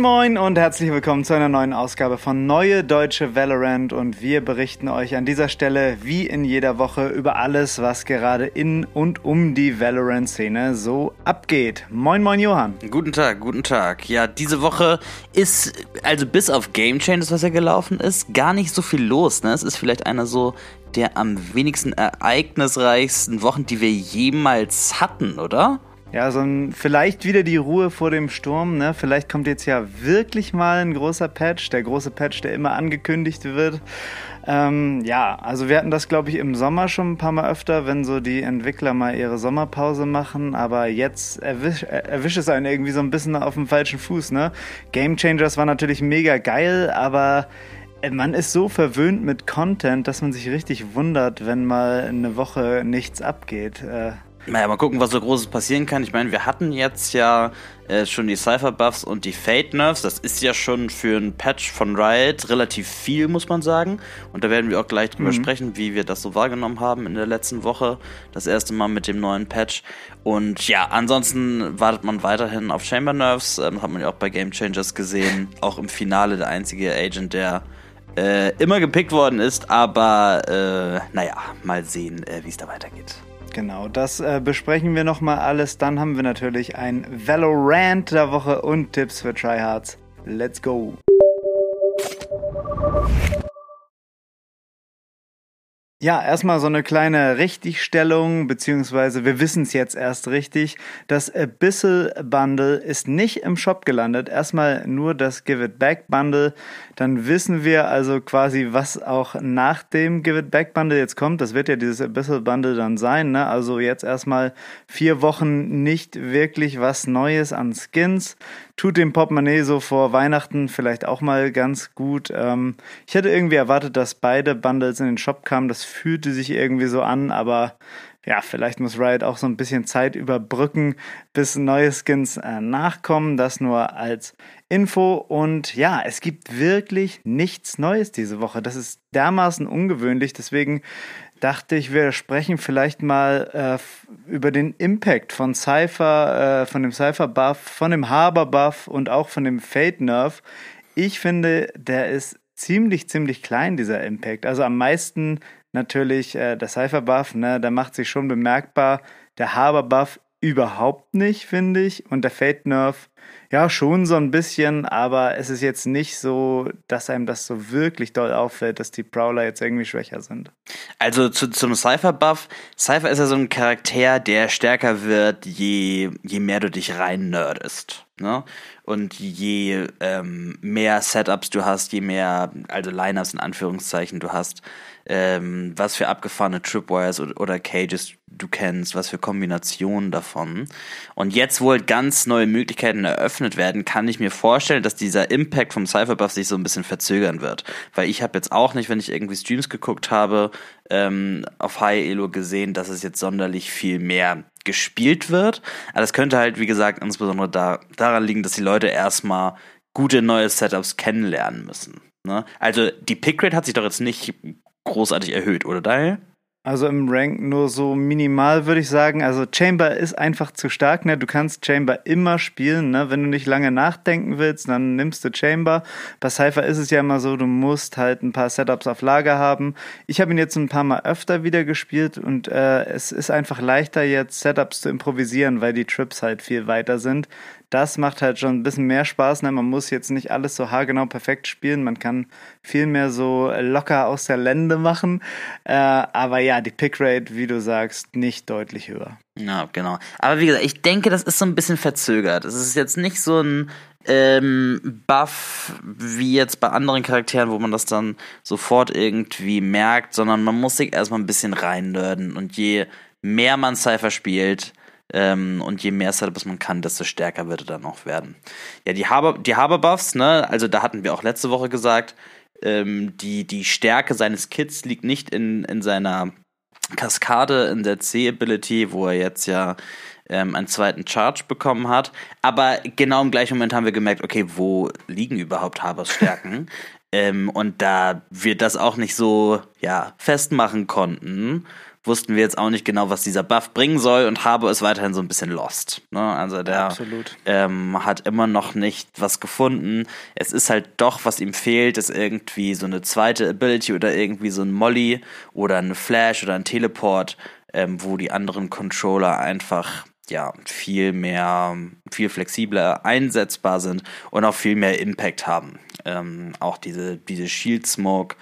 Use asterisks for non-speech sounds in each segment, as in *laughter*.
Moin moin und herzlich willkommen zu einer neuen Ausgabe von Neue Deutsche Valorant und wir berichten euch an dieser Stelle wie in jeder Woche über alles, was gerade in und um die Valorant-Szene so abgeht. Moin moin Johann. Guten Tag, guten Tag. Ja, diese Woche ist, also bis auf Game Changes, was ja gelaufen ist, gar nicht so viel los. Ne? Es ist vielleicht einer so der am wenigsten ereignisreichsten Wochen, die wir jemals hatten, oder? Ja, so ein, vielleicht wieder die Ruhe vor dem Sturm. Ne? Vielleicht kommt jetzt ja wirklich mal ein großer Patch, der große Patch, der immer angekündigt wird. Ähm, ja, also wir hatten das, glaube ich, im Sommer schon ein paar Mal öfter, wenn so die Entwickler mal ihre Sommerpause machen. Aber jetzt erwisch, erwischt es einen irgendwie so ein bisschen auf dem falschen Fuß. Ne? Game Changers war natürlich mega geil, aber man ist so verwöhnt mit Content, dass man sich richtig wundert, wenn mal eine Woche nichts abgeht. Äh, naja, mal gucken, was so Großes passieren kann. Ich meine, wir hatten jetzt ja äh, schon die Cypher-Buffs und die Fate-Nerfs. Das ist ja schon für ein Patch von Riot relativ viel, muss man sagen. Und da werden wir auch gleich drüber mhm. sprechen, wie wir das so wahrgenommen haben in der letzten Woche. Das erste Mal mit dem neuen Patch. Und ja, ansonsten wartet man weiterhin auf Chamber-Nerfs. Ähm, hat man ja auch bei Game Changers gesehen. Auch im Finale der einzige Agent, der äh, immer gepickt worden ist. Aber äh, naja, mal sehen, äh, wie es da weitergeht. Genau, das äh, besprechen wir nochmal alles. Dann haben wir natürlich ein Valorant der Woche und Tipps für Tryhards. Let's go! Ja, erstmal so eine kleine Richtigstellung, beziehungsweise wir wissen es jetzt erst richtig. Das Abyssal Bundle ist nicht im Shop gelandet. Erstmal nur das Give It Back Bundle. Dann wissen wir also quasi, was auch nach dem Give It Back Bundle jetzt kommt. Das wird ja dieses Abyssal Bundle dann sein. Ne? Also jetzt erstmal vier Wochen nicht wirklich was Neues an Skins tut dem Portemonnaie so vor Weihnachten vielleicht auch mal ganz gut. Ähm, ich hätte irgendwie erwartet, dass beide Bundles in den Shop kamen. Das fühlte sich irgendwie so an, aber ja, vielleicht muss Riot auch so ein bisschen Zeit überbrücken, bis neue Skins äh, nachkommen. Das nur als Info. Und ja, es gibt wirklich nichts Neues diese Woche. Das ist dermaßen ungewöhnlich. Deswegen dachte ich, wir sprechen vielleicht mal äh, über den Impact von Cypher, äh, von dem Cypher-Buff, von dem Harbor-Buff und auch von dem Fate-Nerf. Ich finde, der ist ziemlich, ziemlich klein, dieser Impact. Also am meisten natürlich äh, der Cypher-Buff, ne, der macht sich schon bemerkbar. Der Harbor-Buff überhaupt nicht, finde ich. Und der Fate-Nerf ja, schon so ein bisschen, aber es ist jetzt nicht so, dass einem das so wirklich doll auffällt, dass die Prowler jetzt irgendwie schwächer sind. Also zu, zum Cypher-Buff. Cypher ist ja so ein Charakter, der stärker wird, je, je mehr du dich rein nerdest. Ne? Und je ähm, mehr Setups du hast, je mehr, also Lineups in Anführungszeichen du hast, ähm, was für abgefahrene Tripwires oder, oder, Cages du kennst, was für Kombinationen davon. Und jetzt, wo halt ganz neue Möglichkeiten eröffnet werden, kann ich mir vorstellen, dass dieser Impact vom Cypherbuff sich so ein bisschen verzögern wird. Weil ich habe jetzt auch nicht, wenn ich irgendwie Streams geguckt habe, ähm, auf High Elo gesehen, dass es jetzt sonderlich viel mehr gespielt wird. Aber das könnte halt, wie gesagt, insbesondere da, daran liegen, dass die Leute erstmal gute neue Setups kennenlernen müssen. Ne? Also die Pickrate hat sich doch jetzt nicht großartig erhöht, oder Daniel? Also im Rank nur so minimal, würde ich sagen. Also Chamber ist einfach zu stark. Ne? Du kannst Chamber immer spielen. Ne? Wenn du nicht lange nachdenken willst, dann nimmst du Chamber. Bei Cypher ist es ja immer so, du musst halt ein paar Setups auf Lager haben. Ich habe ihn jetzt ein paar Mal öfter wieder gespielt und äh, es ist einfach leichter jetzt Setups zu improvisieren, weil die Trips halt viel weiter sind das macht halt schon ein bisschen mehr Spaß. Ne? Man muss jetzt nicht alles so haargenau perfekt spielen. Man kann viel mehr so locker aus der Lände machen. Äh, aber ja, die Pickrate, wie du sagst, nicht deutlich höher. Ja, genau. Aber wie gesagt, ich denke, das ist so ein bisschen verzögert. Es ist jetzt nicht so ein ähm, Buff wie jetzt bei anderen Charakteren, wo man das dann sofort irgendwie merkt, sondern man muss sich erstmal ein bisschen reinnörden und je mehr man Cypher spielt, ähm, und je mehr Setups man kann, desto stärker wird er dann auch werden. Ja, die Haber, die Haber-Buffs, ne, also da hatten wir auch letzte Woche gesagt, ähm, die, die Stärke seines Kits liegt nicht in, in seiner Kaskade, in der C-Ability, wo er jetzt ja ähm, einen zweiten Charge bekommen hat. Aber genau im gleichen Moment haben wir gemerkt, okay, wo liegen überhaupt Habers Stärken? *laughs* ähm, und da wir das auch nicht so ja, festmachen konnten, wussten wir jetzt auch nicht genau, was dieser Buff bringen soll und habe es weiterhin so ein bisschen lost. Ne? Also der ähm, hat immer noch nicht was gefunden. Es ist halt doch, was ihm fehlt, ist irgendwie so eine zweite Ability oder irgendwie so ein Molly oder eine Flash oder ein Teleport, ähm, wo die anderen Controller einfach ja, viel mehr, viel flexibler einsetzbar sind und auch viel mehr Impact haben. Ähm, auch diese, diese Shield Smoke,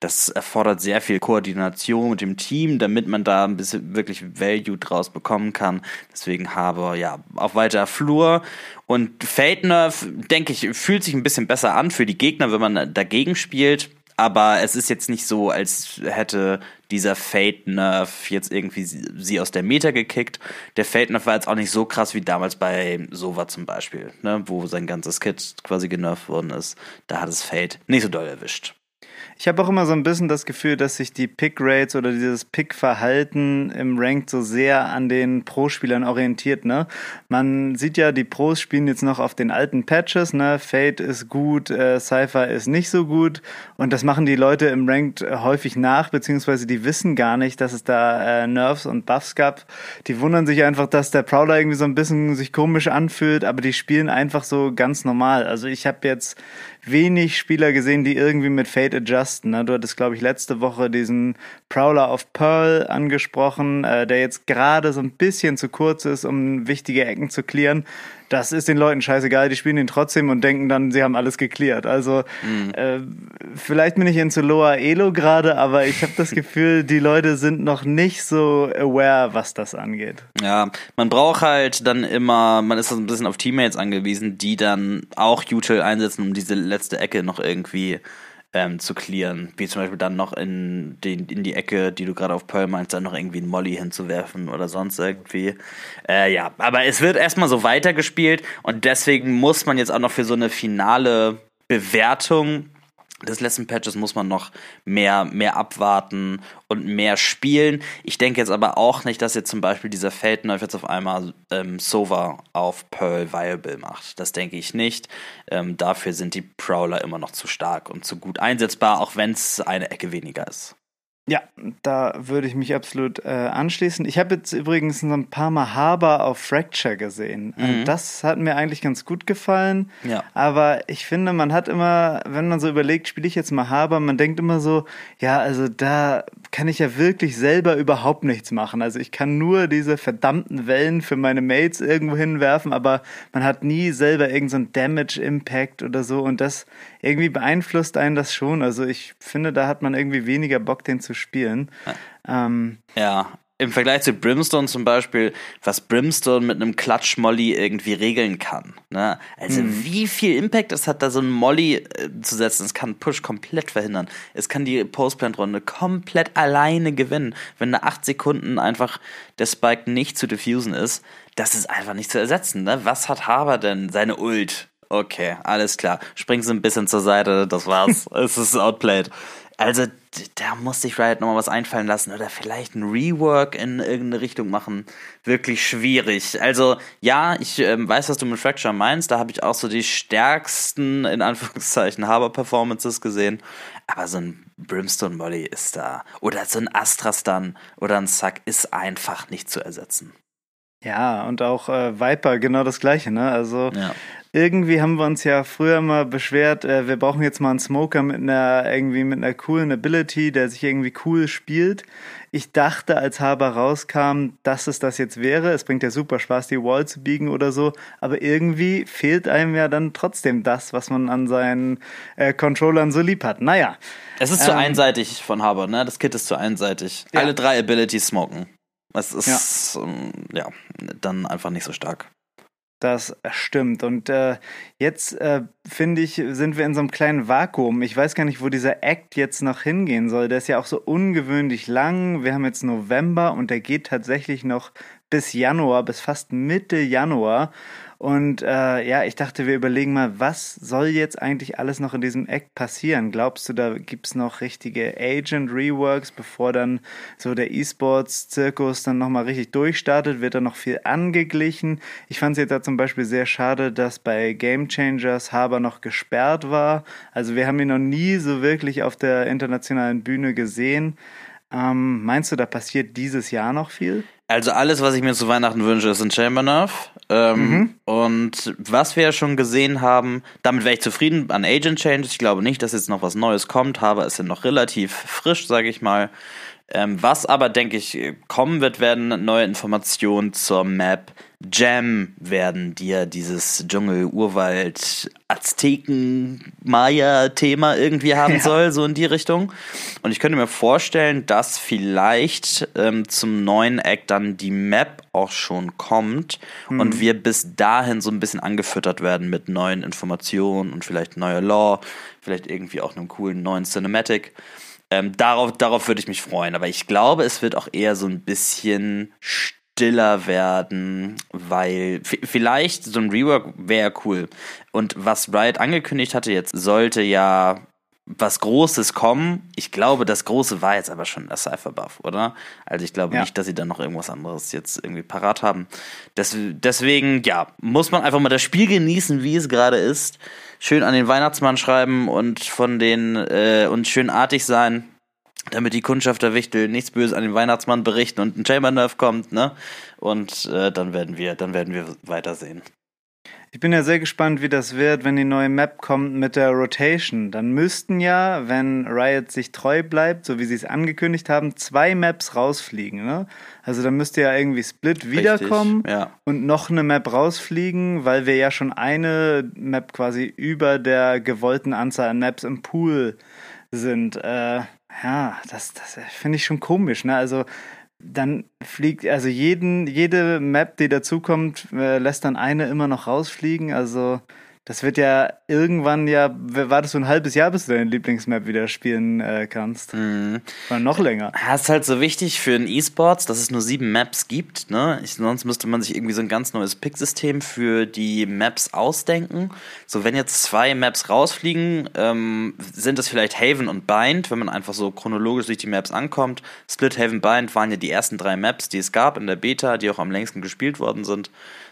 das erfordert sehr viel Koordination mit dem Team, damit man da ein bisschen wirklich Value draus bekommen kann. Deswegen habe ja auf weiter Flur und Fate Nerf, denke ich, fühlt sich ein bisschen besser an für die Gegner, wenn man dagegen spielt aber es ist jetzt nicht so, als hätte dieser Fate Nerf jetzt irgendwie sie, aus der Meta gekickt. Der Fate Nerf war jetzt auch nicht so krass wie damals bei Sova zum Beispiel, ne, wo sein ganzes Kit quasi genervt worden ist. Da hat es Fate nicht so doll erwischt. Ich habe auch immer so ein bisschen das Gefühl, dass sich die Pick-Rates oder dieses Pick-Verhalten im Ranked so sehr an den Pro-Spielern orientiert. Ne? Man sieht ja, die Pros spielen jetzt noch auf den alten Patches. Ne? Fate ist gut, äh, Cypher ist nicht so gut. Und das machen die Leute im Ranked häufig nach, beziehungsweise die wissen gar nicht, dass es da äh, Nerfs und Buffs gab. Die wundern sich einfach, dass der Prowler irgendwie so ein bisschen sich komisch anfühlt, aber die spielen einfach so ganz normal. Also ich habe jetzt wenig Spieler gesehen, die irgendwie mit Fate adjusten. Ne? Du hattest, glaube ich, letzte Woche diesen Prowler of Pearl angesprochen, äh, der jetzt gerade so ein bisschen zu kurz ist, um wichtige Ecken zu clearen das ist den Leuten scheißegal, die spielen ihn trotzdem und denken dann, sie haben alles geklärt. Also mhm. äh, vielleicht bin ich in Loa Elo gerade, aber ich habe das *laughs* Gefühl, die Leute sind noch nicht so aware, was das angeht. Ja, man braucht halt dann immer, man ist so ein bisschen auf Teammates angewiesen, die dann auch Util einsetzen, um diese letzte Ecke noch irgendwie ähm, zu clearen. Wie zum Beispiel dann noch in, den, in die Ecke, die du gerade auf Pearl meinst, dann noch irgendwie einen Molly hinzuwerfen oder sonst irgendwie. Äh, ja, aber es wird erstmal so weitergespielt und deswegen muss man jetzt auch noch für so eine finale Bewertung des letzten Patches muss man noch mehr, mehr abwarten und mehr spielen. Ich denke jetzt aber auch nicht, dass jetzt zum Beispiel dieser Feldknife jetzt auf einmal ähm, Sova auf Pearl viable macht. Das denke ich nicht. Ähm, dafür sind die Prowler immer noch zu stark und zu gut einsetzbar, auch wenn es eine Ecke weniger ist. Ja, da würde ich mich absolut äh, anschließen. Ich habe jetzt übrigens noch ein paar Mal Haber auf Fracture gesehen. Mhm. Das hat mir eigentlich ganz gut gefallen. Ja. Aber ich finde, man hat immer, wenn man so überlegt, spiele ich jetzt mal Haber, man denkt immer so, ja, also da kann ich ja wirklich selber überhaupt nichts machen. Also ich kann nur diese verdammten Wellen für meine Mates irgendwo hinwerfen, aber man hat nie selber irgendeinen so Damage-Impact oder so. Und das irgendwie beeinflusst einen das schon. Also ich finde, da hat man irgendwie weniger Bock, den zu spielen. Ähm, ja, im Vergleich zu Brimstone zum Beispiel, was Brimstone mit einem Klatsch-Molly irgendwie regeln kann. Ne? Also mhm. wie viel Impact es hat, da so ein Molly äh, zu setzen. Es kann Push komplett verhindern. Es kann die Postplant-Runde komplett alleine gewinnen. Wenn da acht Sekunden einfach der Spike nicht zu diffusen ist, das ist einfach nicht zu ersetzen. Ne? Was hat Haber denn? Seine Ult. Okay, alles klar. Springst ein bisschen zur Seite, das war's. *laughs* es ist outplayed. Also, da muss sich Riot nochmal was einfallen lassen oder vielleicht ein Rework in irgendeine Richtung machen. Wirklich schwierig. Also, ja, ich ähm, weiß, was du mit Fracture meinst. Da habe ich auch so die stärksten, in Anführungszeichen, Haber-Performances gesehen. Aber so ein Brimstone Molly ist da. Oder so ein Astrastan oder ein Suck ist einfach nicht zu ersetzen. Ja, und auch äh, Viper, genau das gleiche, ne? Also ja. irgendwie haben wir uns ja früher mal beschwert, äh, wir brauchen jetzt mal einen Smoker mit einer irgendwie mit einer coolen Ability, der sich irgendwie cool spielt. Ich dachte, als Haber rauskam, dass es das jetzt wäre. Es bringt ja super Spaß, die Wall zu biegen oder so, aber irgendwie fehlt einem ja dann trotzdem das, was man an seinen äh, Controllern so lieb hat. Naja. Es ist ähm, zu einseitig von Haber, ne? Das Kit ist zu einseitig. Ja. Alle drei Abilities smoken. Es ist ja. Ähm, ja, dann einfach nicht so stark. Das stimmt. Und äh, jetzt äh, finde ich, sind wir in so einem kleinen Vakuum. Ich weiß gar nicht, wo dieser Act jetzt noch hingehen soll. Der ist ja auch so ungewöhnlich lang. Wir haben jetzt November und der geht tatsächlich noch bis Januar, bis fast Mitte Januar. Und äh, ja, ich dachte, wir überlegen mal, was soll jetzt eigentlich alles noch in diesem Act passieren? Glaubst du, da gibt's noch richtige Agent-Reworks, bevor dann so der E-Sports-Zirkus dann nochmal richtig durchstartet? Wird da noch viel angeglichen? Ich fand es jetzt da zum Beispiel sehr schade, dass bei Game Changers Haber noch gesperrt war. Also wir haben ihn noch nie so wirklich auf der internationalen Bühne gesehen. Ähm, meinst du, da passiert dieses Jahr noch viel? Also alles, was ich mir zu Weihnachten wünsche, ist ein Chamber Nerf. Ähm, mhm. Und was wir ja schon gesehen haben, damit wäre ich zufrieden an Agent Changes. Ich glaube nicht, dass jetzt noch was Neues kommt. Haber ist ja noch relativ frisch, sage ich mal. Ähm, was aber, denke ich, kommen wird, werden neue Informationen zur Map Jam werden, die ja dieses Dschungel, Urwald, Azteken, Maya-Thema irgendwie haben *laughs* ja. soll, so in die Richtung. Und ich könnte mir vorstellen, dass vielleicht ähm, zum neuen Act dann die Map auch schon kommt mhm. und wir bis dahin so ein bisschen angefüttert werden mit neuen Informationen und vielleicht neuer Law, vielleicht irgendwie auch einem coolen neuen Cinematic. Ähm, darauf, darauf würde ich mich freuen. Aber ich glaube, es wird auch eher so ein bisschen stiller werden, weil vielleicht so ein Rework wäre cool. Und was Riot angekündigt hatte, jetzt sollte ja was Großes kommen. Ich glaube, das Große war jetzt aber schon der Cypher-Buff, oder? Also ich glaube ja. nicht, dass sie dann noch irgendwas anderes jetzt irgendwie parat haben. Das, deswegen, ja, muss man einfach mal das Spiel genießen, wie es gerade ist schön an den Weihnachtsmann schreiben und von den äh, und schön artig sein, damit die Kundschaft der Wichtel nichts Böses an den Weihnachtsmann berichten und ein Chamber Nerf kommt, ne? Und äh, dann werden wir, dann werden wir weitersehen. Ich bin ja sehr gespannt, wie das wird, wenn die neue Map kommt mit der Rotation. Dann müssten ja, wenn Riot sich treu bleibt, so wie sie es angekündigt haben, zwei Maps rausfliegen. Ne? Also dann müsste ja irgendwie Split wiederkommen ja. und noch eine Map rausfliegen, weil wir ja schon eine Map quasi über der gewollten Anzahl an Maps im Pool sind. Äh, ja, das, das finde ich schon komisch. Ne? Also dann fliegt, also jeden, jede Map, die dazukommt, äh, lässt dann eine immer noch rausfliegen. Also das wird ja irgendwann ja, war das so ein halbes Jahr, bis du deine Lieblingsmap wieder spielen äh, kannst. Mhm. Oder noch länger. Das ist halt so wichtig für ein E-Sports, dass es nur sieben Maps gibt. Ne? Ich, sonst müsste man sich irgendwie so ein ganz neues Pick-System für die Maps ausdenken. So, wenn jetzt zwei Maps rausfliegen, ähm, sind das vielleicht Haven und Bind, wenn man einfach so chronologisch durch die Maps ankommt. Split, Haven, Bind waren ja die ersten drei Maps, die es gab in der Beta, die auch am längsten gespielt worden sind.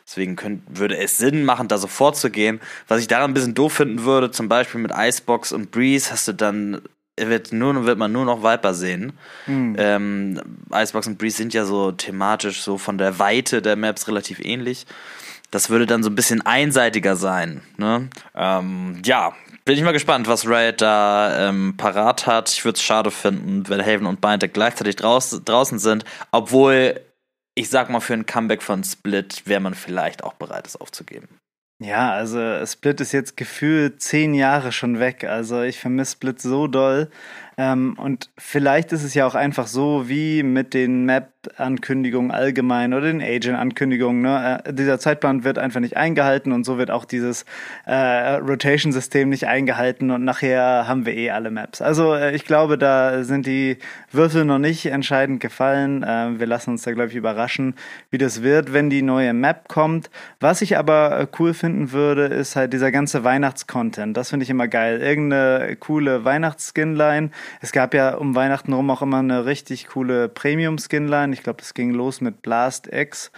Deswegen könnt, würde es Sinn machen, da so vorzugehen. Was ich daran ein bisschen doof finden würde, zum Beispiel mit Icebox und Breeze hast du dann wird, nur, wird man nur noch Viper sehen. Mhm. Ähm, Icebox und Breeze sind ja so thematisch so von der Weite der Maps relativ ähnlich. Das würde dann so ein bisschen einseitiger sein. Ne? Ähm, ja, bin ich mal gespannt, was Riot da ähm, parat hat. Ich würde es schade finden, wenn Haven und Bind gleichzeitig draus, draußen sind, obwohl ich sag mal, für ein Comeback von Split wäre man vielleicht auch bereit, es aufzugeben. Ja, also Split ist jetzt gefühlt zehn Jahre schon weg. Also ich vermisse Split so doll. Ähm, und vielleicht ist es ja auch einfach so wie mit den Map-Ankündigungen allgemein oder den Agent-Ankündigungen. Ne? Äh, dieser Zeitplan wird einfach nicht eingehalten und so wird auch dieses äh, Rotation-System nicht eingehalten und nachher haben wir eh alle Maps. Also äh, ich glaube, da sind die Würfel noch nicht entscheidend gefallen. Äh, wir lassen uns da, glaube ich, überraschen, wie das wird, wenn die neue Map kommt. Was ich aber äh, cool finden würde, ist halt dieser ganze Weihnachts-Content. Das finde ich immer geil. Irgendeine coole Weihnachts-Skinline es gab ja um Weihnachten rum auch immer eine richtig coole Premium-Skinline. Ich glaube, das ging los mit Blast X.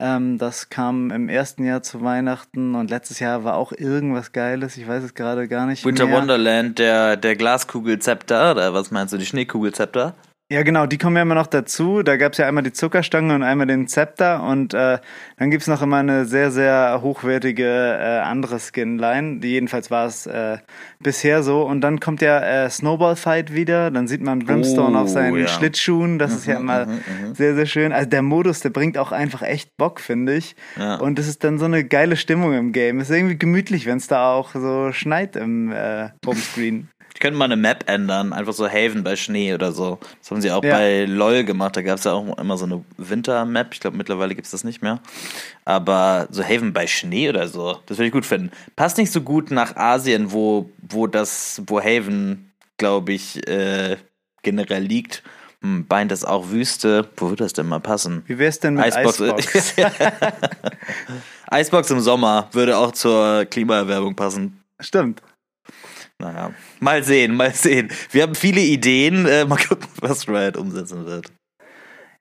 Ähm, das kam im ersten Jahr zu Weihnachten und letztes Jahr war auch irgendwas Geiles. Ich weiß es gerade gar nicht Winter mehr. Wonderland, der, der Glaskugelzepter, oder was meinst du, die Schneekugelzepter? Ja, genau, die kommen ja immer noch dazu. Da gab's ja einmal die Zuckerstange und einmal den Zepter und äh, dann gibt's noch immer eine sehr, sehr hochwertige äh, andere Skinline. Die jedenfalls war es äh, bisher so. Und dann kommt ja äh, Snowball Fight wieder. Dann sieht man Brimstone oh, auf seinen ja. Schlittschuhen. Das mhm, ist ja mhm, immer mhm, mhm, sehr, sehr schön. Also der Modus, der bringt auch einfach echt Bock, finde ich. Ja. Und es ist dann so eine geile Stimmung im Game. Es ist irgendwie gemütlich, wenn es da auch so schneit im äh, Homescreen. Könnte mal eine Map ändern, einfach so Haven bei Schnee oder so. Das haben sie auch ja. bei LOL gemacht. Da gab es ja auch immer so eine Winter-Map. Ich glaube, mittlerweile gibt es das nicht mehr. Aber so Haven bei Schnee oder so, das würde ich gut finden. Passt nicht so gut nach Asien, wo, wo das, wo Haven, glaube ich, äh, generell liegt. Hm, Bind ist auch Wüste. Wo würde das denn mal passen? Wie wär's denn mit Icebox. Icebox? *laughs* Icebox im Sommer würde auch zur Klimaerwärmung passen. Stimmt. Naja, mal sehen, mal sehen. Wir haben viele Ideen. Äh, mal gucken, *laughs* was Riot umsetzen wird.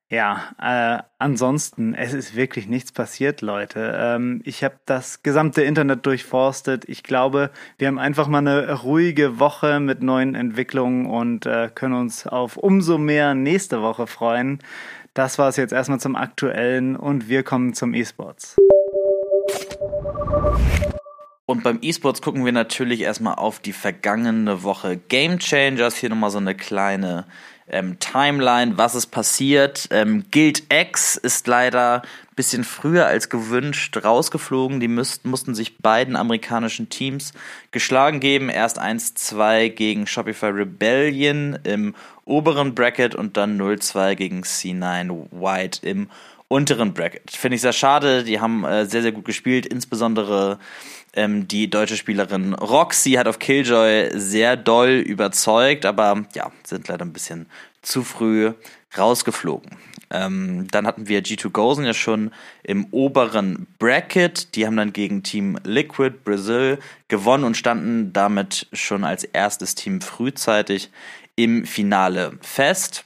Ja, äh, ansonsten, es ist wirklich nichts passiert, Leute. Ähm, ich habe das gesamte Internet durchforstet. Ich glaube, wir haben einfach mal eine ruhige Woche mit neuen Entwicklungen und äh, können uns auf umso mehr nächste Woche freuen. Das war es jetzt erstmal zum Aktuellen und wir kommen zum E-Sports. Und beim E-Sports gucken wir natürlich erstmal auf die vergangene Woche Game Changers. Hier nochmal so eine kleine ähm, Timeline, was ist passiert. Ähm, Guild X ist leider ein bisschen früher als gewünscht rausgeflogen. Die müssten, mussten sich beiden amerikanischen Teams geschlagen geben. Erst 1-2 gegen Shopify Rebellion im oberen Bracket und dann 0-2 gegen C9 White im unteren Bracket. Finde ich sehr schade. Die haben äh, sehr, sehr gut gespielt, insbesondere ähm, die deutsche Spielerin Roxy hat auf Killjoy sehr doll überzeugt, aber ja, sind leider ein bisschen zu früh rausgeflogen. Ähm, dann hatten wir G2 Gozen ja schon im oberen Bracket. Die haben dann gegen Team Liquid Brazil gewonnen und standen damit schon als erstes Team frühzeitig im Finale fest.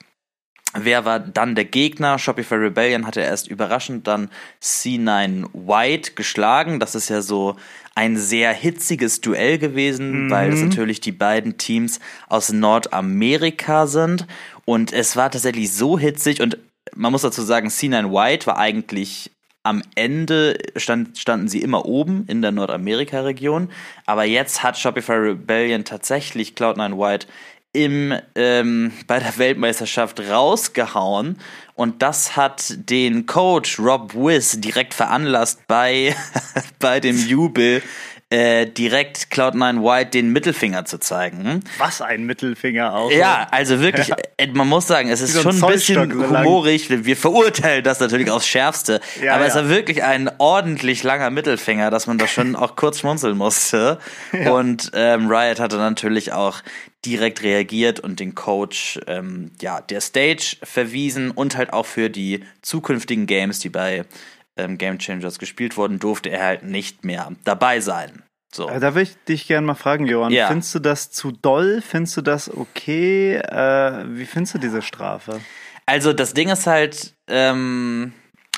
Wer war dann der Gegner? Shopify Rebellion hatte erst überraschend dann C9 White geschlagen. Das ist ja so ein sehr hitziges Duell gewesen, mhm. weil es natürlich die beiden Teams aus Nordamerika sind. Und es war tatsächlich so hitzig und man muss dazu sagen, C9 White war eigentlich am Ende stand, standen sie immer oben in der Nordamerika-Region, aber jetzt hat Shopify Rebellion tatsächlich Cloud9 White im, ähm, bei der Weltmeisterschaft rausgehauen. Und das hat den Coach Rob Wiss direkt veranlasst, bei, *laughs* bei dem Jubel äh, direkt Cloud9 White den Mittelfinger zu zeigen. Was ein Mittelfinger auch. Ja, also wirklich, ja. *laughs* Äh, man muss sagen, es ist so schon ein bisschen humorig. Wir, wir, verurteilen das natürlich aufs Schärfste. Ja, aber ja. es war wirklich ein ordentlich langer Mittelfinger, dass man da schon *laughs* auch kurz schmunzeln musste. Und ähm, Riot hatte natürlich auch direkt reagiert und den Coach ähm, ja, der Stage verwiesen und halt auch für die zukünftigen Games, die bei ähm, Game Changers gespielt wurden, durfte er halt nicht mehr dabei sein. So. Äh, da will ich dich gerne mal fragen, Johann. Ja. Findest du das zu doll? Findest du das okay? Äh, wie findest du diese Strafe? Also das Ding ist halt, ähm,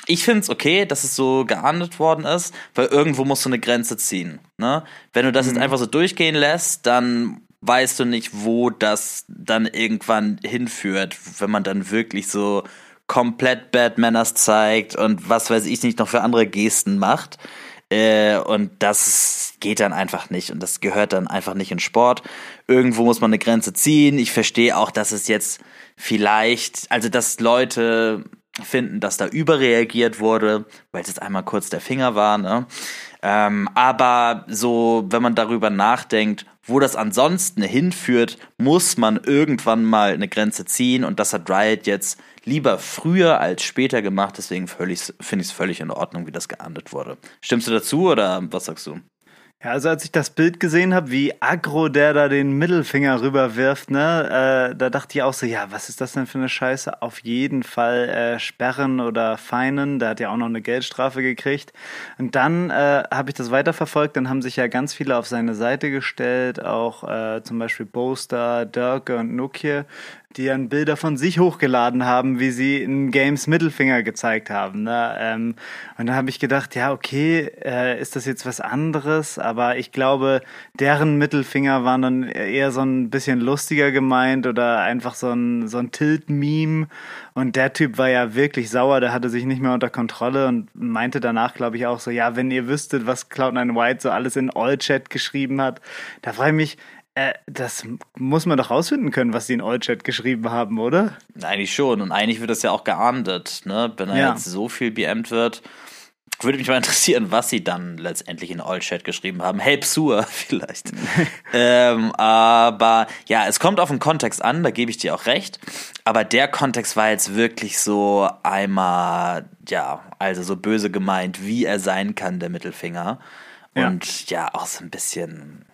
ich finde es okay, dass es so geahndet worden ist, weil irgendwo musst du eine Grenze ziehen. Ne? Wenn du das mhm. jetzt einfach so durchgehen lässt, dann weißt du nicht, wo das dann irgendwann hinführt, wenn man dann wirklich so komplett Bad Manners zeigt und was weiß ich nicht noch für andere Gesten macht. Äh, und das geht dann einfach nicht und das gehört dann einfach nicht in Sport. Irgendwo muss man eine Grenze ziehen. Ich verstehe auch, dass es jetzt vielleicht, also dass Leute finden, dass da überreagiert wurde, weil es jetzt einmal kurz der Finger war, ne? Ähm, aber so, wenn man darüber nachdenkt, wo das ansonsten hinführt, muss man irgendwann mal eine Grenze ziehen und das hat Riot jetzt lieber früher als später gemacht, deswegen finde ich es völlig in Ordnung, wie das geahndet wurde. Stimmst du dazu oder was sagst du? Ja, also als ich das Bild gesehen habe, wie aggro der da den Mittelfinger rüberwirft, ne, äh, da dachte ich auch so, ja, was ist das denn für eine Scheiße? Auf jeden Fall äh, sperren oder feinen. Der hat ja auch noch eine Geldstrafe gekriegt. Und dann äh, habe ich das weiterverfolgt. Dann haben sich ja ganz viele auf seine Seite gestellt, auch äh, zum Beispiel Boaster, Dirk und Nokia, die dann Bilder von sich hochgeladen haben, wie sie in Games Mittelfinger gezeigt haben. Ne? Ähm, und da habe ich gedacht, ja, okay, äh, ist das jetzt was anderes? Aber ich glaube, deren Mittelfinger waren dann eher so ein bisschen lustiger gemeint oder einfach so ein, so ein Tilt-Meme. Und der Typ war ja wirklich sauer, der hatte sich nicht mehr unter Kontrolle und meinte danach, glaube ich, auch so, ja, wenn ihr wüsstet, was Cloud9 White so alles in All-Chat geschrieben hat, da frage ich mich, äh, das muss man doch rausfinden können, was die in Allchat geschrieben haben, oder? Eigentlich schon. Und eigentlich wird das ja auch geahndet, ne? Wenn da ja. jetzt so viel BMt wird. Würde mich mal *laughs* interessieren, was sie dann letztendlich in Allchat geschrieben haben. Help *laughs* Sewer vielleicht. *laughs* ähm, aber ja, es kommt auf den Kontext an, da gebe ich dir auch recht. Aber der Kontext war jetzt wirklich so einmal, ja, also so böse gemeint, wie er sein kann, der Mittelfinger. Und ja, ja auch so ein bisschen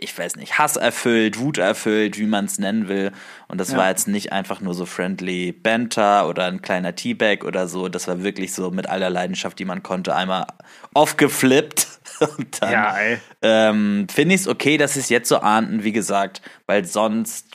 ich weiß nicht, Hass erfüllt, Wut erfüllt, wie man es nennen will. Und das ja. war jetzt nicht einfach nur so friendly Banter oder ein kleiner Teabag oder so. Das war wirklich so mit aller Leidenschaft, die man konnte, einmal aufgeflippt. *laughs* Und dann ja, ähm, finde ich es okay, dass sie es jetzt so ahnten, wie gesagt, weil sonst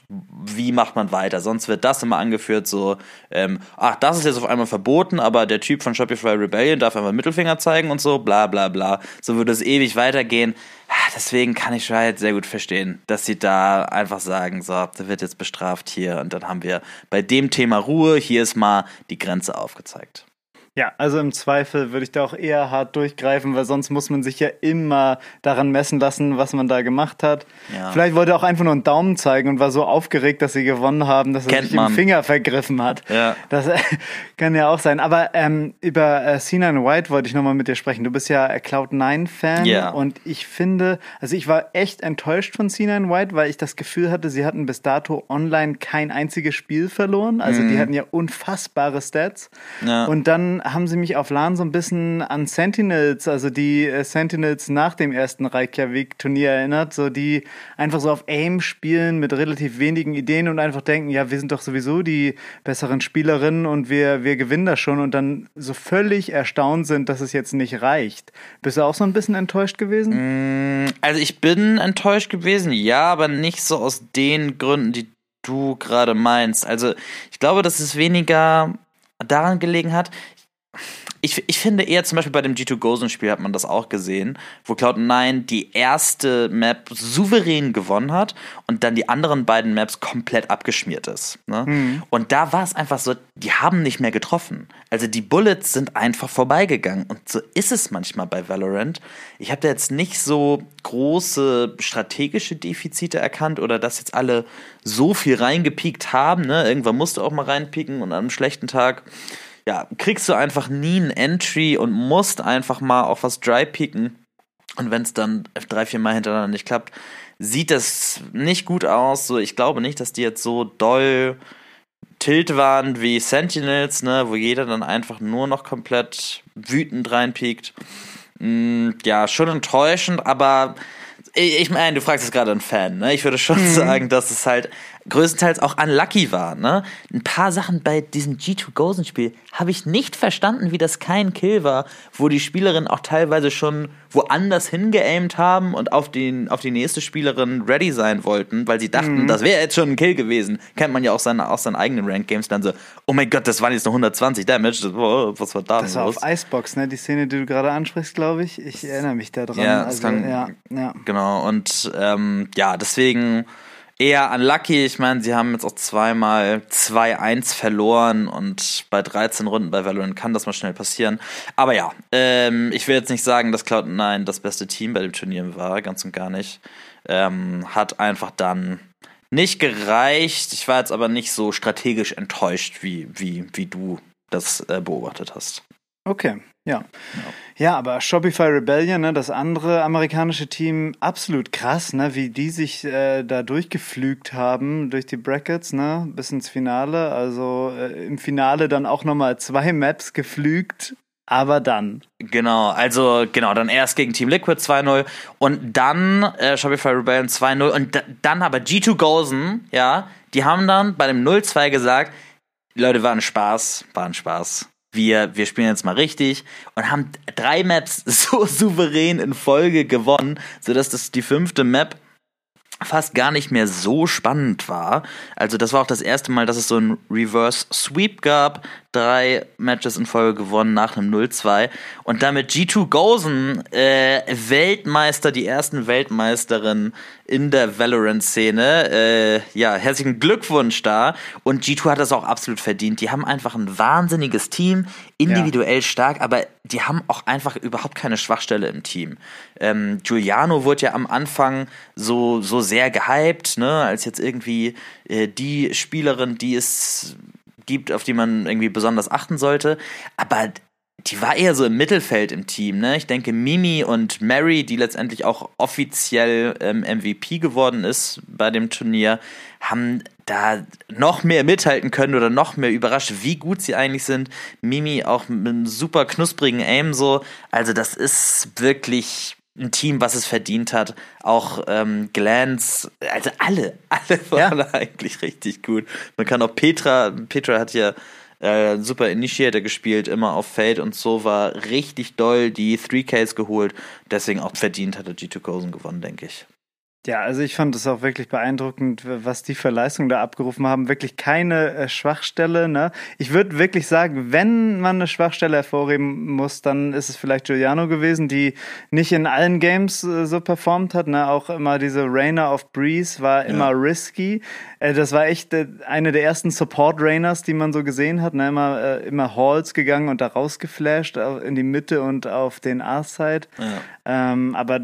wie macht man weiter? Sonst wird das immer angeführt, so, ähm, ach, das ist jetzt auf einmal verboten, aber der Typ von Shopify Rebellion darf einfach Mittelfinger zeigen und so, bla bla bla. So würde es ewig weitergehen. Ah, deswegen kann ich Riot sehr gut verstehen, dass sie da einfach sagen, so, der wird jetzt bestraft hier und dann haben wir bei dem Thema Ruhe, hier ist mal die Grenze aufgezeigt. Ja, also im Zweifel würde ich da auch eher hart durchgreifen, weil sonst muss man sich ja immer daran messen lassen, was man da gemacht hat. Ja. Vielleicht wollte er auch einfach nur einen Daumen zeigen und war so aufgeregt, dass sie gewonnen haben, dass er Kennt sich man. im Finger vergriffen hat. Ja. Das äh, *laughs* kann ja auch sein. Aber ähm, über äh, C9 White wollte ich nochmal mit dir sprechen. Du bist ja Cloud9-Fan ja. und ich finde, also ich war echt enttäuscht von C9 White, weil ich das Gefühl hatte, sie hatten bis dato online kein einziges Spiel verloren. Also mhm. die hatten ja unfassbare Stats. Ja. Und dann haben sie mich auf LAN so ein bisschen an Sentinels, also die äh, Sentinels nach dem ersten Reykjavik-Turnier erinnert, so die einfach so auf Aim spielen mit relativ wenigen Ideen und einfach denken, ja, wir sind doch sowieso die besseren Spielerinnen und wir, wir gewinnen das schon und dann so völlig erstaunt sind, dass es jetzt nicht reicht. Bist du auch so ein bisschen enttäuscht gewesen? Mm, also ich bin enttäuscht gewesen, ja, aber nicht so aus den Gründen, die du gerade meinst. Also ich glaube, dass es weniger daran gelegen hat ich, ich finde eher zum Beispiel bei dem G2 Gozen-Spiel hat man das auch gesehen, wo Cloud9 die erste Map souverän gewonnen hat und dann die anderen beiden Maps komplett abgeschmiert ist. Ne? Mhm. Und da war es einfach so, die haben nicht mehr getroffen. Also die Bullets sind einfach vorbeigegangen. Und so ist es manchmal bei Valorant. Ich habe da jetzt nicht so große strategische Defizite erkannt oder dass jetzt alle so viel reingepiekt haben. Ne? Irgendwann musst du auch mal reinpieken und an einem schlechten Tag ja, kriegst du einfach nie ein Entry und musst einfach mal auf was dry picken. Und wenn es dann drei, vier Mal hintereinander nicht klappt, sieht das nicht gut aus. So, ich glaube nicht, dass die jetzt so doll tilt waren wie Sentinels, ne, wo jeder dann einfach nur noch komplett wütend reinpiekt. Mm, ja, schon enttäuschend, aber ich meine, du fragst jetzt gerade einen Fan, ne? Ich würde schon mhm. sagen, dass es halt größtenteils auch unlucky war, ne? Ein paar Sachen bei diesem G2 Gozen Spiel habe ich nicht verstanden, wie das kein Kill war, wo die Spielerin auch teilweise schon woanders hingeaimt haben und auf, den, auf die nächste Spielerin ready sein wollten, weil sie dachten, mhm. das wäre jetzt schon ein Kill gewesen. Kennt man ja auch seine, aus seinen eigenen Rank Games dann so, oh mein Gott, das waren jetzt nur 120 Damage, oh, was war da Das war los? auf Icebox, ne? Die Szene, die du gerade ansprichst, glaube ich. Ich erinnere mich daran. Ja, also, kann, ja, ja. genau. Und ähm, ja, deswegen eher unlucky. Ich meine, sie haben jetzt auch zweimal 2-1 verloren und bei 13 Runden bei Valorant kann das mal schnell passieren. Aber ja, ähm, ich will jetzt nicht sagen, dass Cloud9 das beste Team bei dem Turnier war, ganz und gar nicht. Ähm, hat einfach dann nicht gereicht. Ich war jetzt aber nicht so strategisch enttäuscht, wie, wie, wie du das äh, beobachtet hast. Okay, ja. ja. Aber Shopify Rebellion, ne, das andere amerikanische Team, absolut krass, ne, wie die sich äh, da durchgeflügt haben durch die Brackets, ne, bis ins Finale. Also äh, im Finale dann auch nochmal zwei Maps geflügt, aber dann. Genau, also genau, dann erst gegen Team Liquid 2-0 und dann äh, Shopify Rebellion 2-0 und dann aber G2 Gozen, ja, die haben dann bei dem 0-2 gesagt, Leute, war ein Spaß, war ein Spaß wir, wir spielen jetzt mal richtig und haben drei Maps *laughs* so souverän in Folge gewonnen, sodass das die fünfte Map fast gar nicht mehr so spannend war. Also das war auch das erste Mal, dass es so ein Reverse Sweep gab. Drei Matches in Folge gewonnen nach einem 0-2. Und damit G2 Gozen äh, Weltmeister, die ersten Weltmeisterinnen in der Valorant-Szene. Äh, ja, herzlichen Glückwunsch da. Und G2 hat das auch absolut verdient. Die haben einfach ein wahnsinniges Team, individuell ja. stark, aber die haben auch einfach überhaupt keine Schwachstelle im Team. Ähm, Giuliano wurde ja am Anfang so, so sehr gehypt, ne, als jetzt irgendwie äh, die Spielerin, die es gibt, auf die man irgendwie besonders achten sollte. Aber die war eher so im Mittelfeld im Team, ne? Ich denke, Mimi und Mary, die letztendlich auch offiziell ähm, MVP geworden ist bei dem Turnier, haben da noch mehr mithalten können oder noch mehr überrascht, wie gut sie eigentlich sind. Mimi auch mit einem super knusprigen Aim so. Also das ist wirklich ein Team, was es verdient hat. Auch ähm, Glance, also alle, alle waren ja. eigentlich richtig gut. Man kann auch Petra, Petra hat ja äh, super Initiator gespielt, immer auf Feld und so war richtig doll die 3Ks geholt. Deswegen auch verdient hatte G2 Kosen gewonnen, denke ich. Ja, also ich fand es auch wirklich beeindruckend, was die für Leistung da abgerufen haben. Wirklich keine äh, Schwachstelle. Ne? Ich würde wirklich sagen, wenn man eine Schwachstelle hervorheben muss, dann ist es vielleicht Giuliano gewesen, die nicht in allen Games äh, so performt hat. Ne? Auch immer diese Rainer of Breeze war immer ja. risky. Äh, das war echt äh, eine der ersten Support-Rainers, die man so gesehen hat. Ne? Immer, äh, immer Halls gegangen und da rausgeflasht in die Mitte und auf den A-Side. Ja. Ähm, aber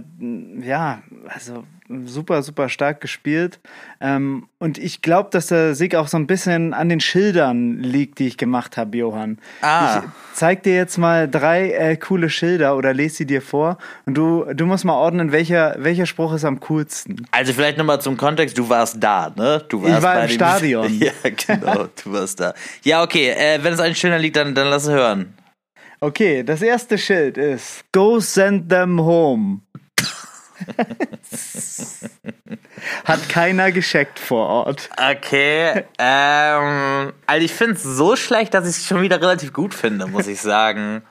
ja, also super, super stark gespielt. Ähm, und ich glaube, dass der Sieg auch so ein bisschen an den Schildern liegt, die ich gemacht habe, Johann. Ah. Ich zeig dir jetzt mal drei äh, coole Schilder oder lese sie dir vor und du, du musst mal ordnen, welcher, welcher Spruch ist am coolsten. Also vielleicht nochmal zum Kontext, du warst da, ne? Du warst ich war im Stadion. *laughs* ja, genau, du warst da. Ja, okay, äh, wenn es den Schildern liegt, dann, dann lass es hören. Okay, das erste Schild ist Go send them home. *laughs* Hat keiner gescheckt vor Ort. Okay. Ähm, also ich finde es so schlecht, dass ich es schon wieder relativ gut finde, muss ich sagen.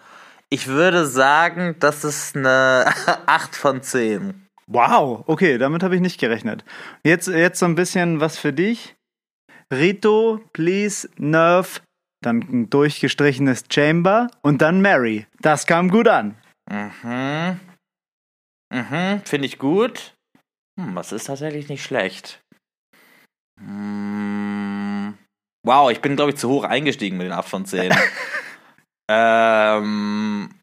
Ich würde sagen, das ist eine *laughs* 8 von 10. Wow, okay, damit habe ich nicht gerechnet. Jetzt, jetzt so ein bisschen was für dich. Rito, please, Nerve, dann ein durchgestrichenes Chamber und dann Mary. Das kam gut an. Mhm. Mhm, finde ich gut. Hm, das ist tatsächlich nicht schlecht. Hm. Wow, ich bin, glaube ich, zu hoch eingestiegen mit den 8 von 10. *laughs* ähm,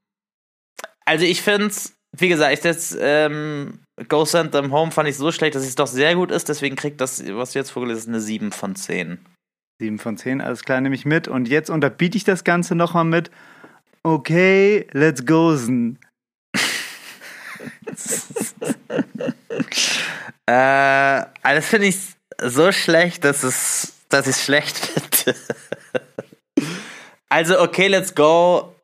also ich finde es, wie gesagt, ich jetzt ähm, Go Send Them Home fand ich so schlecht, dass es doch sehr gut ist, deswegen kriegt das, was du jetzt vorgelesen hast, eine 7 von 10. 7 von 10, alles klar, nehme ich mit. Und jetzt unterbiete ich das Ganze nochmal mit. Okay, let's go. *laughs* äh, also das finde ich so schlecht, dass es, dass ich es schlecht finde. also, okay, let's go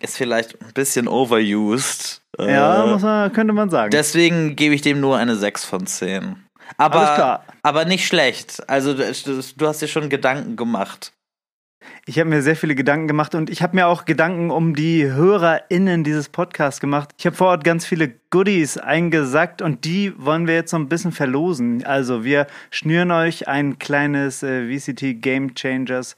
ist vielleicht ein bisschen overused. Ja, äh, man, könnte man sagen. Deswegen gebe ich dem nur eine 6 von 10. Aber, aber nicht schlecht. Also du, du hast dir schon Gedanken gemacht. Ich habe mir sehr viele Gedanken gemacht und ich habe mir auch Gedanken um die HörerInnen dieses Podcasts gemacht. Ich habe vor Ort ganz viele Goodies eingesackt und die wollen wir jetzt so ein bisschen verlosen. Also wir schnüren euch ein kleines äh, VCT Game Changers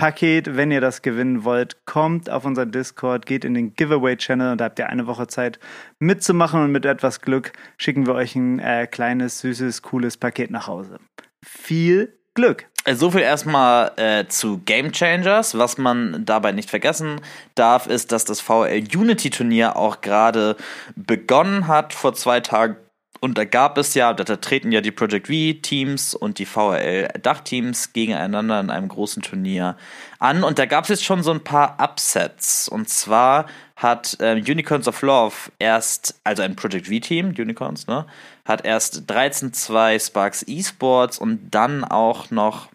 Paket. Wenn ihr das gewinnen wollt, kommt auf unser Discord, geht in den Giveaway-Channel und da habt ihr eine Woche Zeit mitzumachen und mit etwas Glück schicken wir euch ein äh, kleines, süßes, cooles Paket nach Hause. Viel Glück! Äh, so viel erstmal äh, zu Game Changers. Was man dabei nicht vergessen darf, ist, dass das VL Unity Turnier auch gerade begonnen hat vor zwei Tagen. Und da gab es ja, da treten ja die Project V-Teams und die VRL-Dachteams gegeneinander in einem großen Turnier an. Und da gab es jetzt schon so ein paar Upsets. Und zwar hat äh, Unicorns of Love erst, also ein Project V-Team, Unicorns, ne, hat erst 13-2 Sparks Esports und dann auch noch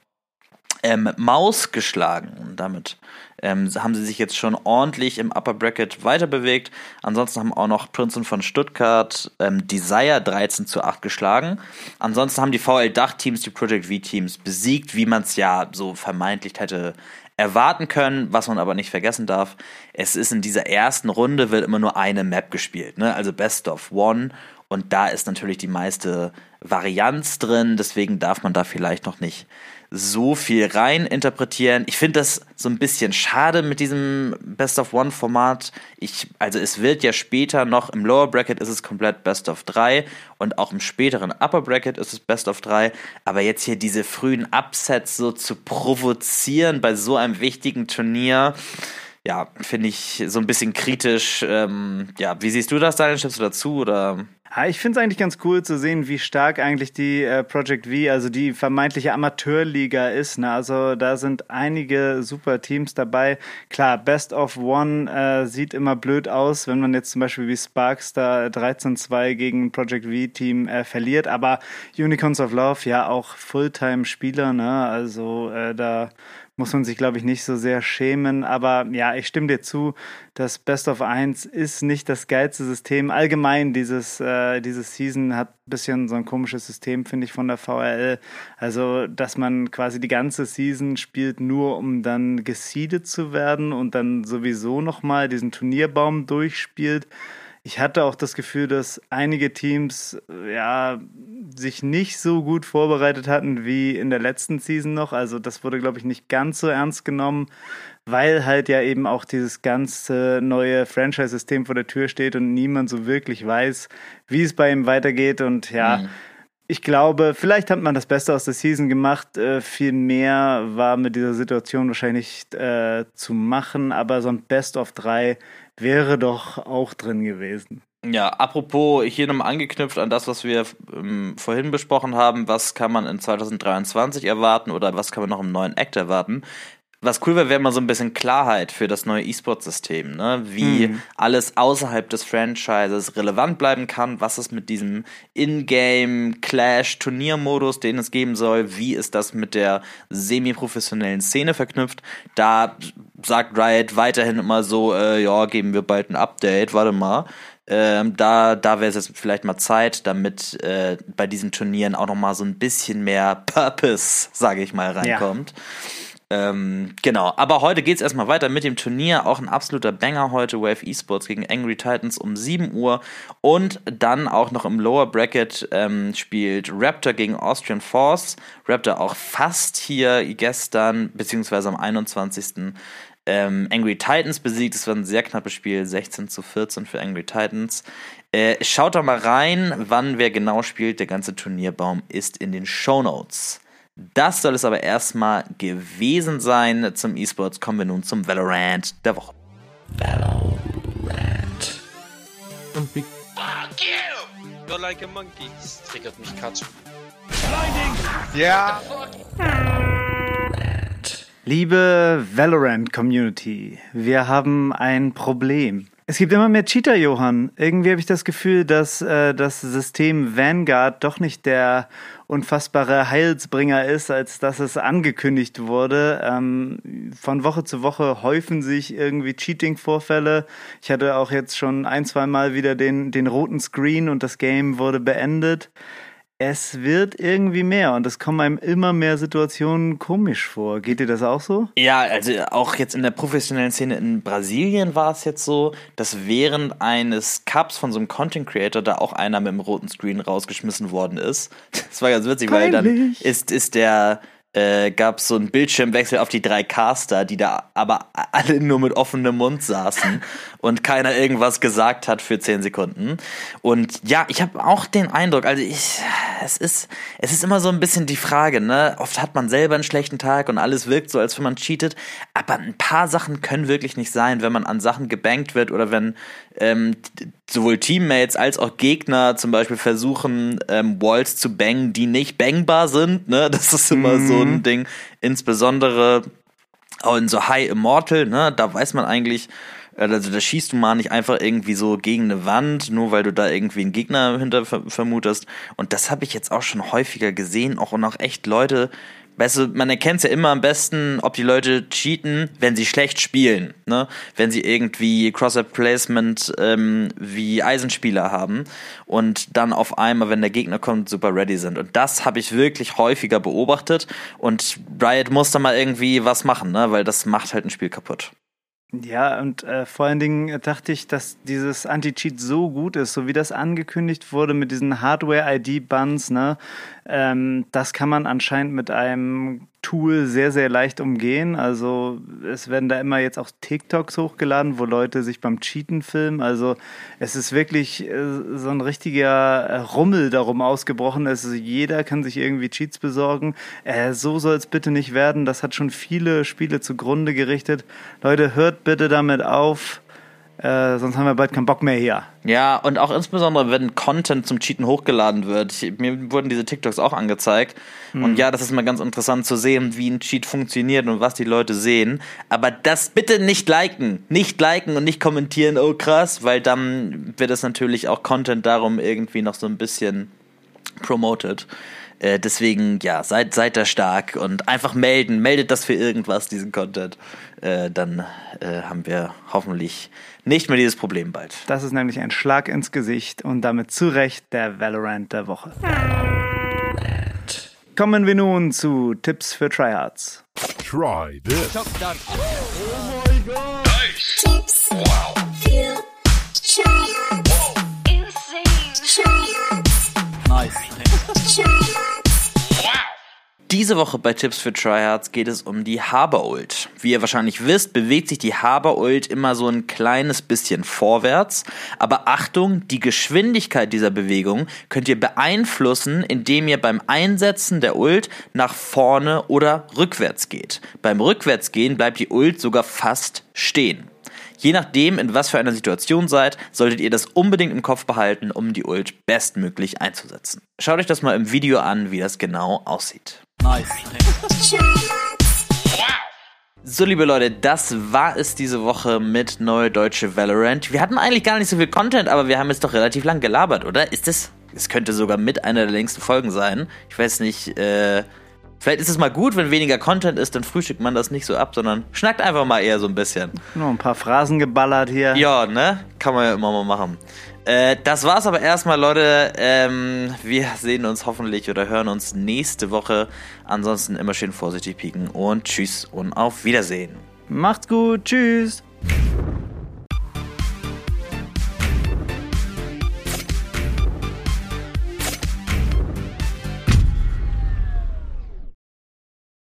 ähm, Maus geschlagen. Und damit ähm, haben sie sich jetzt schon ordentlich im Upper Bracket weiter bewegt. Ansonsten haben auch noch Princeton von Stuttgart ähm, Desire 13 zu 8 geschlagen. Ansonsten haben die VL-Dach-Teams die Project V-Teams besiegt, wie man es ja so vermeintlich hätte erwarten können, was man aber nicht vergessen darf. Es ist in dieser ersten Runde wird immer nur eine Map gespielt, ne? also Best of One. Und da ist natürlich die meiste Varianz drin, deswegen darf man da vielleicht noch nicht so viel rein interpretieren. Ich finde das so ein bisschen schade mit diesem Best of One Format. Ich, also es wird ja später noch im Lower Bracket ist es komplett Best of 3 und auch im späteren Upper Bracket ist es Best of 3. Aber jetzt hier diese frühen Upsets so zu provozieren bei so einem wichtigen Turnier, ja, finde ich so ein bisschen kritisch. Ähm, ja, wie siehst du das, Daniel? Stimmst du dazu oder? Ja, ich finde es eigentlich ganz cool zu sehen, wie stark eigentlich die äh, Project V, also die vermeintliche Amateurliga ist. Ne? Also da sind einige super Teams dabei. Klar, Best of One äh, sieht immer blöd aus, wenn man jetzt zum Beispiel wie Sparks da 13-2 gegen Project V-Team äh, verliert. Aber Unicorns of Love ja auch Fulltime-Spieler, ne? Also äh, da muss man sich, glaube ich, nicht so sehr schämen. Aber ja, ich stimme dir zu, das Best of 1 ist nicht das geilste System. Allgemein, dieses, äh, dieses Season hat ein bisschen so ein komisches System, finde ich, von der VRL. Also, dass man quasi die ganze Season spielt, nur um dann geseedet zu werden und dann sowieso nochmal diesen Turnierbaum durchspielt ich hatte auch das Gefühl, dass einige Teams ja sich nicht so gut vorbereitet hatten wie in der letzten Season noch. Also das wurde, glaube ich, nicht ganz so ernst genommen, weil halt ja eben auch dieses ganze neue Franchise-System vor der Tür steht und niemand so wirklich weiß, wie es bei ihm weitergeht. Und ja, mhm. ich glaube, vielleicht hat man das Beste aus der Season gemacht. Äh, viel mehr war mit dieser Situation wahrscheinlich äh, zu machen, aber so ein Best of drei wäre doch auch drin gewesen. Ja, apropos hier nochmal angeknüpft an das, was wir ähm, vorhin besprochen haben, was kann man in 2023 erwarten oder was kann man noch im neuen Act erwarten? Was cool wäre, wäre mal so ein bisschen Klarheit für das neue E-Sport-System, ne? Wie mhm. alles außerhalb des Franchises relevant bleiben kann, was es mit diesem In-Game-Clash-Turniermodus, den es geben soll, wie ist das mit der semi-professionellen Szene verknüpft. Da sagt Riot weiterhin immer so, äh, ja, geben wir bald ein Update, warte mal. Ähm, da da wäre es jetzt vielleicht mal Zeit, damit äh, bei diesen Turnieren auch noch mal so ein bisschen mehr Purpose, sage ich mal, reinkommt. Ja. Ähm, genau, aber heute geht es erstmal weiter mit dem Turnier. Auch ein absoluter Banger heute. Wave Esports gegen Angry Titans um 7 Uhr. Und dann auch noch im Lower Bracket ähm, spielt Raptor gegen Austrian Force. Raptor auch fast hier gestern, beziehungsweise am 21. Ähm, Angry Titans besiegt. Es war ein sehr knappes Spiel, 16 zu 14 für Angry Titans. Äh, schaut da mal rein, wann wer genau spielt. Der ganze Turnierbaum ist in den Show Notes. Das soll es aber erstmal gewesen sein zum E-Sports. Kommen wir nun zum Valorant der Woche. Valorant. Und Big. Fuck you! You're like a monkey. Das triggert mich Katsch. Blinding! Ja. Liebe Valorant-Community, wir haben ein Problem. Es gibt immer mehr Cheater, Johann. Irgendwie habe ich das Gefühl, dass äh, das System Vanguard doch nicht der unfassbare Heilsbringer ist, als dass es angekündigt wurde. Ähm, von Woche zu Woche häufen sich irgendwie Cheating-Vorfälle. Ich hatte auch jetzt schon ein, zwei Mal wieder den, den roten Screen und das Game wurde beendet es wird irgendwie mehr und es kommen einem immer mehr Situationen komisch vor. Geht dir das auch so? Ja, also auch jetzt in der professionellen Szene in Brasilien war es jetzt so, dass während eines Cups von so einem Content Creator da auch einer mit dem roten Screen rausgeschmissen worden ist. *laughs* Das war ganz witzig, Peinlich. weil dann ist, ist der äh, gab es so einen Bildschirmwechsel auf die drei Caster, die da aber alle nur mit offenem Mund saßen *laughs* und keiner irgendwas gesagt hat für zehn Sekunden. Und ja, ich habe auch den Eindruck, also ich, es ist, es ist immer so ein bisschen die Frage, ne? Oft hat man selber einen schlechten Tag und alles wirkt so, als wenn man cheatet. Aber ein paar Sachen können wirklich nicht sein, wenn man an Sachen gebankt wird oder wenn ähm, sowohl Teammates als auch Gegner zum Beispiel versuchen, ähm, Walls zu bangen, die nicht bangbar sind. Ne? *laughs* Das ist immer mhm. so ein Ding. Insbesondere auch in so High Immortal, ne? da weiß man eigentlich, äh, also da schießt du mal nicht einfach irgendwie so gegen eine Wand, nur weil du da irgendwie einen Gegner hinter vermutest. Und das habe ich jetzt auch schon häufiger gesehen, auch und auch echt Leute, Weißt du, man erkennt ja immer am besten, ob die Leute cheaten, wenn sie schlecht spielen, ne? Wenn sie irgendwie Cross-Up-Placement ähm, wie Eisenspieler haben und dann auf einmal, wenn der Gegner kommt, super ready sind. Und das habe ich wirklich häufiger beobachtet und Riot muss da mal irgendwie was machen, ne? Weil das macht halt ein Spiel kaputt. Ja, und äh, vor allen Dingen dachte ich, dass dieses Anti-Cheat so gut ist, so wie das angekündigt wurde mit diesen Hardware-ID-Buns, ne? Ähm, das kann man anscheinend mit einem Tool sehr, sehr leicht umgehen. Also es werden da immer jetzt auch TikToks hochgeladen, wo Leute sich beim Cheaten filmen. Also es ist wirklich äh, so ein richtiger äh, Rummel darum ausgebrochen. Also jeder kann sich irgendwie Cheats besorgen. Äh, so soll es bitte nicht werden. Das hat schon viele Spiele zugrunde gerichtet. Leute, hört bitte damit auf. Äh, sonst haben wir bald keinen Bock mehr hier. Ja, und auch insbesondere, wenn Content zum Cheaten hochgeladen wird. Ich, mir wurden diese TikToks auch angezeigt. Mhm. Und ja, das ist mal ganz interessant zu sehen, wie ein Cheat funktioniert und was die Leute sehen. Aber das bitte nicht liken. Nicht liken und nicht kommentieren, oh krass, weil dann wird es natürlich auch Content darum irgendwie noch so ein bisschen promoted. Äh, deswegen, ja, seid, seid da stark und einfach melden. Meldet das für irgendwas, diesen Content. Äh, dann äh, haben wir hoffentlich nicht mehr dieses Problem bald. Das ist nämlich ein Schlag ins Gesicht und damit zu Recht der Valorant der Woche. Kommen wir nun zu Tipps für Tryhards. Try this. Tips für Tryhards. Tryhards. Tryhards. Diese Woche bei Tipps für Tryhards geht es um die Haber-Ult. Wie ihr wahrscheinlich wisst, bewegt sich die Haber-Ult immer so ein kleines bisschen vorwärts. Aber Achtung, die Geschwindigkeit dieser Bewegung könnt ihr beeinflussen, indem ihr beim Einsetzen der Ult nach vorne oder rückwärts geht. Beim Rückwärtsgehen bleibt die Ult sogar fast stehen. Je nachdem, in was für einer Situation seid, solltet ihr das unbedingt im Kopf behalten, um die Ult bestmöglich einzusetzen. Schaut euch das mal im Video an, wie das genau aussieht. So, liebe Leute, das war es diese Woche mit Neue Deutsche Valorant. Wir hatten eigentlich gar nicht so viel Content, aber wir haben jetzt doch relativ lang gelabert, oder? Ist es? Es könnte sogar mit einer der längsten Folgen sein. Ich weiß nicht, äh, Vielleicht ist es mal gut, wenn weniger Content ist, dann frühstückt man das nicht so ab, sondern schnackt einfach mal eher so ein bisschen. Nur ein paar Phrasen geballert hier. Ja, ne? Kann man ja immer mal machen. Äh, das war's aber erstmal, Leute. Ähm, wir sehen uns hoffentlich oder hören uns nächste Woche. Ansonsten immer schön vorsichtig pieken und tschüss und auf Wiedersehen. Macht's gut. Tschüss.